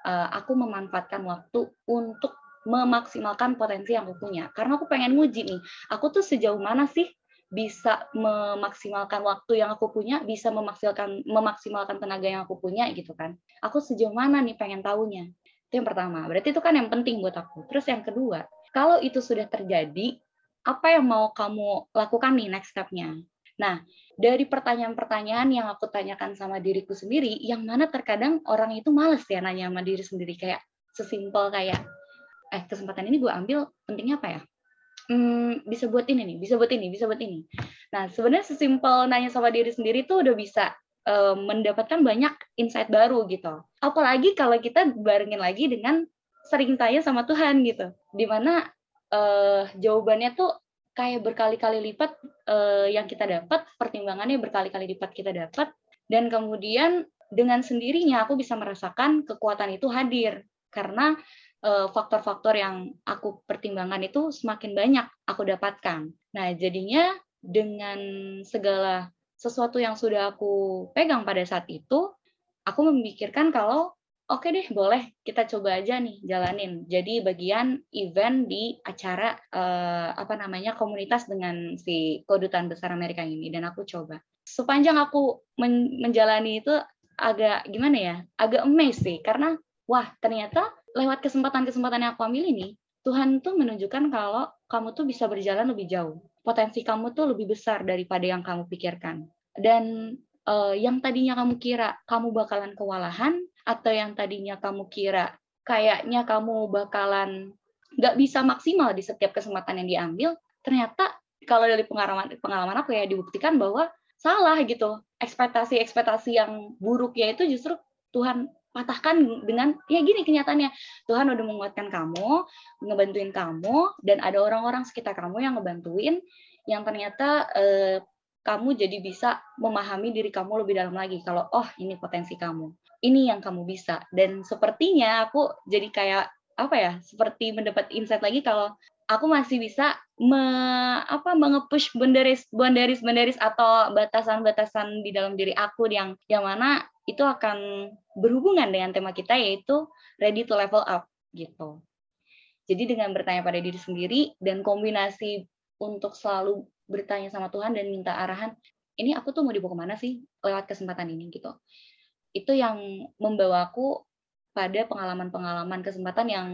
aku memanfaatkan waktu untuk memaksimalkan potensi yang aku punya. Karena aku pengen nguji nih, aku tuh sejauh mana sih bisa memaksimalkan waktu yang aku punya, bisa memaksimalkan memaksimalkan tenaga yang aku punya gitu kan. Aku sejauh mana nih pengen tahunya. Itu yang pertama. Berarti itu kan yang penting buat aku. Terus yang kedua, kalau itu sudah terjadi, apa yang mau kamu lakukan nih next step-nya? Nah, dari pertanyaan-pertanyaan yang aku tanyakan sama diriku sendiri, yang mana terkadang orang itu males ya nanya sama diri sendiri kayak sesimpel kayak eh kesempatan ini gue ambil pentingnya apa ya? Hmm, bisa buat ini nih, bisa buat ini, bisa buat ini. Nah, sebenarnya sesimpel nanya sama diri sendiri tuh udah bisa uh, mendapatkan banyak insight baru gitu. Apalagi kalau kita barengin lagi dengan sering tanya sama Tuhan gitu. Di mana uh, jawabannya tuh kayak berkali-kali lipat uh, yang kita dapat, pertimbangannya berkali-kali lipat kita dapat, dan kemudian dengan sendirinya aku bisa merasakan kekuatan itu hadir karena eh, faktor-faktor uh, yang aku pertimbangkan itu semakin banyak aku dapatkan. Nah, jadinya dengan segala sesuatu yang sudah aku pegang pada saat itu, aku memikirkan kalau oke deh boleh. Kita coba aja nih jalanin. Jadi bagian event di acara uh, apa namanya komunitas dengan si kedutaan besar Amerika ini dan aku coba. Sepanjang aku men menjalani itu agak gimana ya agak amazed sih karena wah ternyata lewat kesempatan-kesempatan yang aku ambil ini Tuhan tuh menunjukkan kalau kamu tuh bisa berjalan lebih jauh. Potensi kamu tuh lebih besar daripada yang kamu pikirkan. Dan uh, yang tadinya kamu kira kamu bakalan kewalahan atau yang tadinya kamu kira kayaknya kamu bakalan nggak bisa maksimal di setiap kesempatan yang diambil, ternyata kalau dari pengalaman pengalaman aku ya dibuktikan bahwa salah gitu. Ekspektasi-ekspektasi yang buruknya itu justru Tuhan patahkan dengan ya gini kenyataannya Tuhan udah menguatkan kamu, ngebantuin kamu dan ada orang-orang sekitar kamu yang ngebantuin yang ternyata eh, kamu jadi bisa memahami diri kamu lebih dalam lagi kalau oh ini potensi kamu ini yang kamu bisa dan sepertinya aku jadi kayak apa ya seperti mendapat insight lagi kalau aku masih bisa me, apa mengepush boundaries boundaries boundaries atau batasan-batasan di dalam diri aku yang yang mana itu akan berhubungan dengan tema kita yaitu ready to level up gitu. Jadi dengan bertanya pada diri sendiri dan kombinasi untuk selalu bertanya sama Tuhan dan minta arahan, ini aku tuh mau dibawa ke mana sih lewat kesempatan ini gitu. Itu yang membawaku pada pengalaman-pengalaman kesempatan yang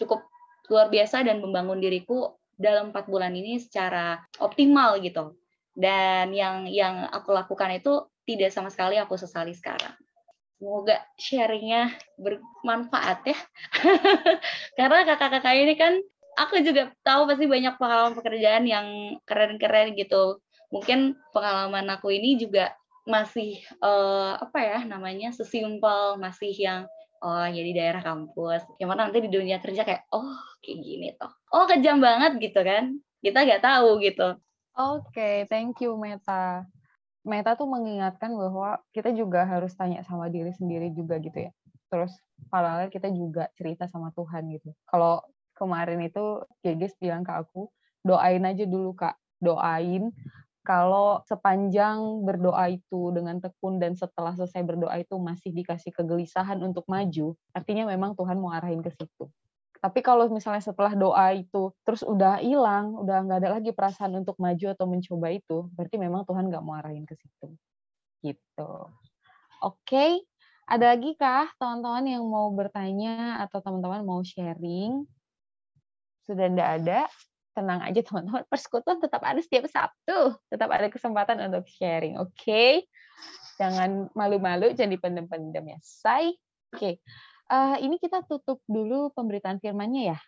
cukup luar biasa dan membangun diriku dalam empat bulan ini secara optimal gitu. Dan yang yang aku lakukan itu tidak sama sekali aku sesali sekarang. Semoga sharingnya bermanfaat ya. <laughs> Karena kakak-kakak ini kan aku juga tahu pasti banyak pengalaman pekerjaan yang keren-keren gitu. Mungkin pengalaman aku ini juga masih uh, apa ya namanya sesimpel masih yang oh ya daerah kampus. Yang mana nanti di dunia kerja kayak oh kayak gini toh. Oh kejam banget gitu kan. Kita nggak tahu gitu. Oke okay, thank you Meta. Meta tuh mengingatkan bahwa kita juga harus tanya sama diri sendiri juga gitu ya. Terus paralel kita juga cerita sama Tuhan gitu. Kalau kemarin itu Geges bilang ke aku doain aja dulu kak. Doain kalau sepanjang berdoa itu dengan tekun dan setelah selesai berdoa itu masih dikasih kegelisahan untuk maju, artinya memang Tuhan mau arahin ke situ. Tapi kalau misalnya setelah doa itu terus udah hilang, udah nggak ada lagi perasaan untuk maju atau mencoba itu, berarti memang Tuhan nggak mau arahin ke situ. Gitu. Oke, okay. ada lagi kah teman-teman yang mau bertanya atau teman-teman mau sharing? Sudah tidak ada? Tenang aja teman-teman. <laughs> Persekutuan tetap ada setiap Sabtu. Tetap ada kesempatan untuk sharing. Oke. Okay? Jangan malu-malu, jangan dipendam-pendam ya. Say. Oke. Okay. Uh, eh, ini kita tutup dulu pemberitaan firmannya ya.